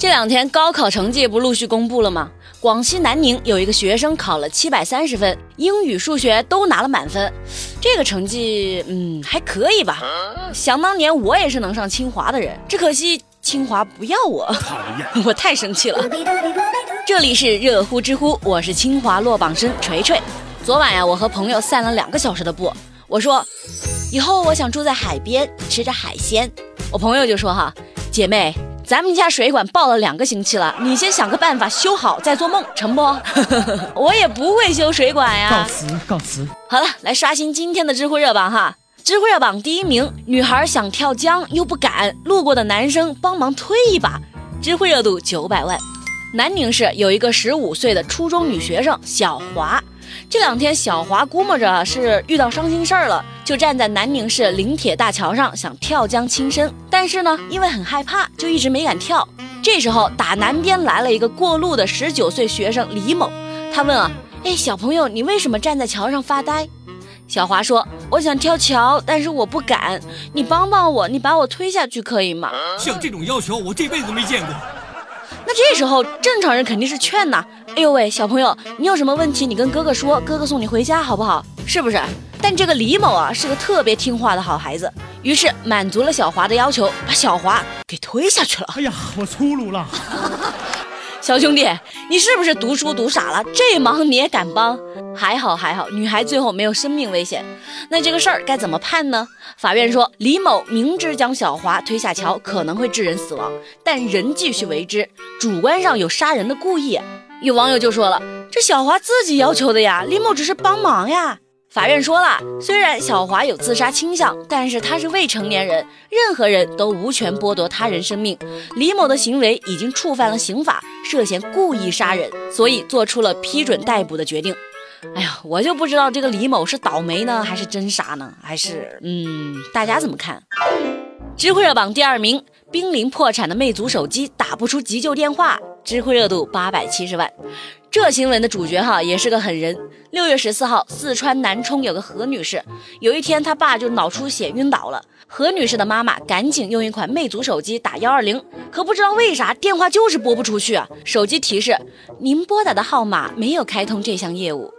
这两天高考成绩不陆续公布了吗？广西南宁有一个学生考了七百三十分，英语、数学都拿了满分，这个成绩，嗯，还可以吧。想当年我也是能上清华的人，只可惜清华不要我，讨厌，我太生气了。这里是热乎知乎，我是清华落榜生锤锤。昨晚呀，我和朋友散了两个小时的步，我说，以后我想住在海边，吃着海鲜。我朋友就说哈，姐妹。咱们家水管爆了两个星期了，你先想个办法修好再做梦，成不？我也不会修水管呀。告辞，告辞。好了，来刷新今天的知乎热榜哈。知乎热榜第一名，女孩想跳江又不敢，路过的男生帮忙推一把，知乎热度九百万。南宁市有一个十五岁的初中女学生小华。这两天，小华估摸着是遇到伤心事儿了，就站在南宁市临铁大桥上想跳江轻生，但是呢，因为很害怕，就一直没敢跳。这时候，打南边来了一个过路的十九岁学生李某，他问啊，哎，小朋友，你为什么站在桥上发呆？小华说，我想跳桥，但是我不敢，你帮帮我，你把我推下去可以吗？像这种要求，我这辈子没见过。那这时候正常人肯定是劝呐，哎呦喂，小朋友，你有什么问题你跟哥哥说，哥哥送你回家好不好？是不是？但这个李某啊是个特别听话的好孩子，于是满足了小华的要求，把小华给推下去了。哎呀，我粗鲁了。小兄弟，你是不是读书读傻了？这忙你也敢帮？还好还好，女孩最后没有生命危险。那这个事儿该怎么判呢？法院说，李某明知将小华推下桥可能会致人死亡，但仍继续为之，主观上有杀人的故意。有网友就说了，这小华自己要求的呀，李某只是帮忙呀。法院说了，虽然小华有自杀倾向，但是他是未成年人，任何人都无权剥夺他人生命。李某的行为已经触犯了刑法，涉嫌故意杀人，所以做出了批准逮捕的决定。哎呀，我就不知道这个李某是倒霉呢，还是真傻呢？还是嗯，大家怎么看？知乎热榜第二名，濒临破产的魅族手机打不出急救电话，知乎热度八百七十万。这新闻的主角哈也是个狠人。六月十四号，四川南充有个何女士，有一天她爸就脑出血晕倒了。何女士的妈妈赶紧用一款魅族手机打幺二零，可不知道为啥电话就是拨不出去啊！手机提示您拨打的号码没有开通这项业务。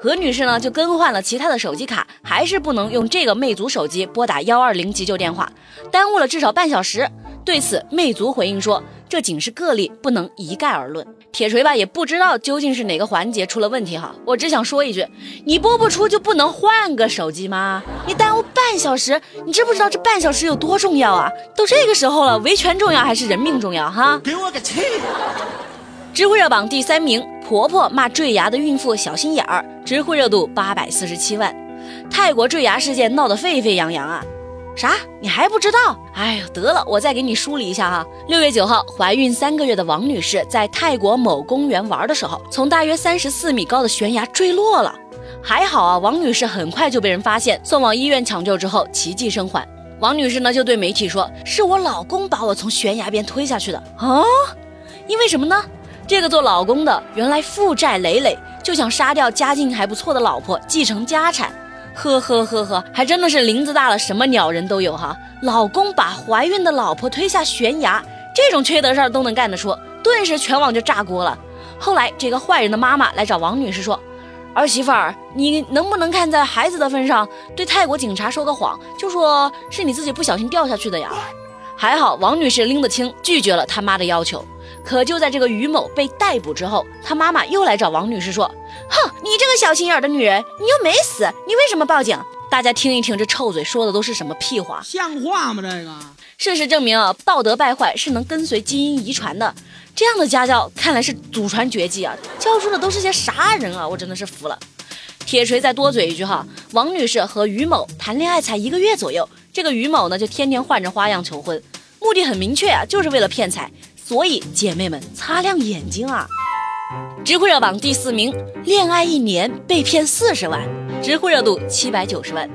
何女士呢就更换了其他的手机卡，还是不能用这个魅族手机拨打幺二零急救电话，耽误了至少半小时。对此，魅族回应说。这仅是个例，不能一概而论。铁锤吧也不知道究竟是哪个环节出了问题哈。我只想说一句，你播不出就不能换个手机吗？你耽误半小时，你知不知道这半小时有多重要啊？都这个时候了，维权重要还是人命重要哈？给我个气！知乎热榜第三名，婆婆骂坠崖的孕妇小心眼儿，知乎热度八百四十七万。泰国坠崖事件闹得沸沸扬扬啊。啥？你还不知道？哎呦，得了，我再给你梳理一下哈。六月九号，怀孕三个月的王女士在泰国某公园玩的时候，从大约三十四米高的悬崖坠落了。还好啊，王女士很快就被人发现，送往医院抢救之后奇迹生还。王女士呢就对媒体说：“是我老公把我从悬崖边推下去的啊！因为什么呢？这个做老公的原来负债累累，就想杀掉家境还不错的老婆，继承家产。”呵呵呵呵，还真的是林子大了，什么鸟人都有哈。老公把怀孕的老婆推下悬崖，这种缺德事儿都能干得出，顿时全网就炸锅了。后来这个坏人的妈妈来找王女士说：“儿媳妇儿，你能不能看在孩子的份上，对泰国警察说个谎，就说是你自己不小心掉下去的呀？”还好王女士拎得清，拒绝了他妈的要求。可就在这个于某被逮捕之后，他妈妈又来找王女士说：“哼，你这个小心眼的女人，你又没死，你为什么报警？”大家听一听，这臭嘴说的都是什么屁话？像话吗？这个事实证明啊，道德败坏是能跟随基因遗传的。这样的家教看来是祖传绝技啊，教出的都是些啥人啊？我真的是服了。铁锤再多嘴一句哈，王女士和于某谈恋爱才一个月左右，这个于某呢就天天换着花样求婚，目的很明确啊，就是为了骗财。所以，姐妹们擦亮眼睛啊！知乎热榜第四名，恋爱一年被骗四十万，知乎热度七百九十万。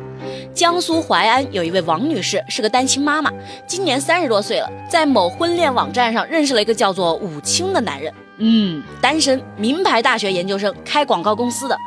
江苏淮安有一位王女士，是个单亲妈妈，今年三十多岁了，在某婚恋网站上认识了一个叫做武清的男人。嗯，单身，名牌大学研究生，开广告公司的。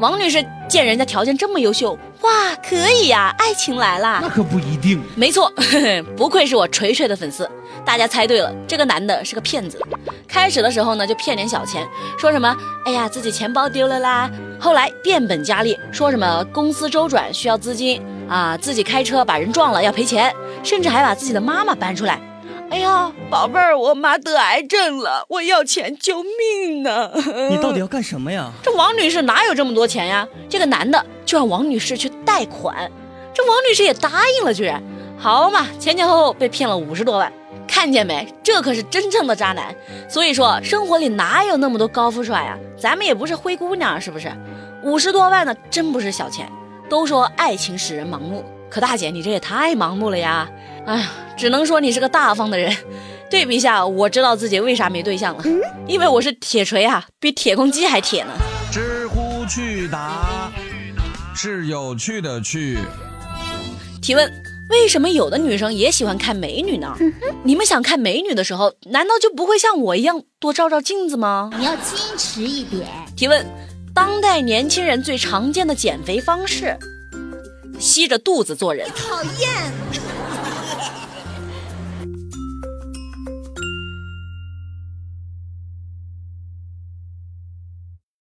王女士见人家条件这么优秀，哇，可以呀，爱情来啦那！可不一定。没错，不愧是我锤锤的粉丝，大家猜对了，这个男的是个骗子。开始的时候呢，就骗点小钱，说什么哎呀自己钱包丢了啦，后来变本加厉，说什么公司周转需要资金啊，自己开车把人撞了要赔钱，甚至还把自己的妈妈搬出来。哎呀，宝贝儿，我妈得癌症了，我要钱救命呢！你到底要干什么呀？这王女士哪有这么多钱呀？这个男的就让王女士去贷款，这王女士也答应了，居然好嘛，前前后后被骗了五十多万，看见没？这可是真正的渣男。所以说，生活里哪有那么多高富帅啊？咱们也不是灰姑娘，是不是？五十多万呢，真不是小钱。都说爱情使人盲目，可大姐你这也太盲目了呀！哎呀，只能说你是个大方的人。对比一下，我知道自己为啥没对象了，因为我是铁锤啊，比铁公鸡还铁呢。知乎去答是有趣的趣。提问：为什么有的女生也喜欢看美女呢？你们想看美女的时候，难道就不会像我一样多照照镜子吗？你要矜持一点。提问：当代年轻人最常见的减肥方式？吸着肚子做人。讨厌。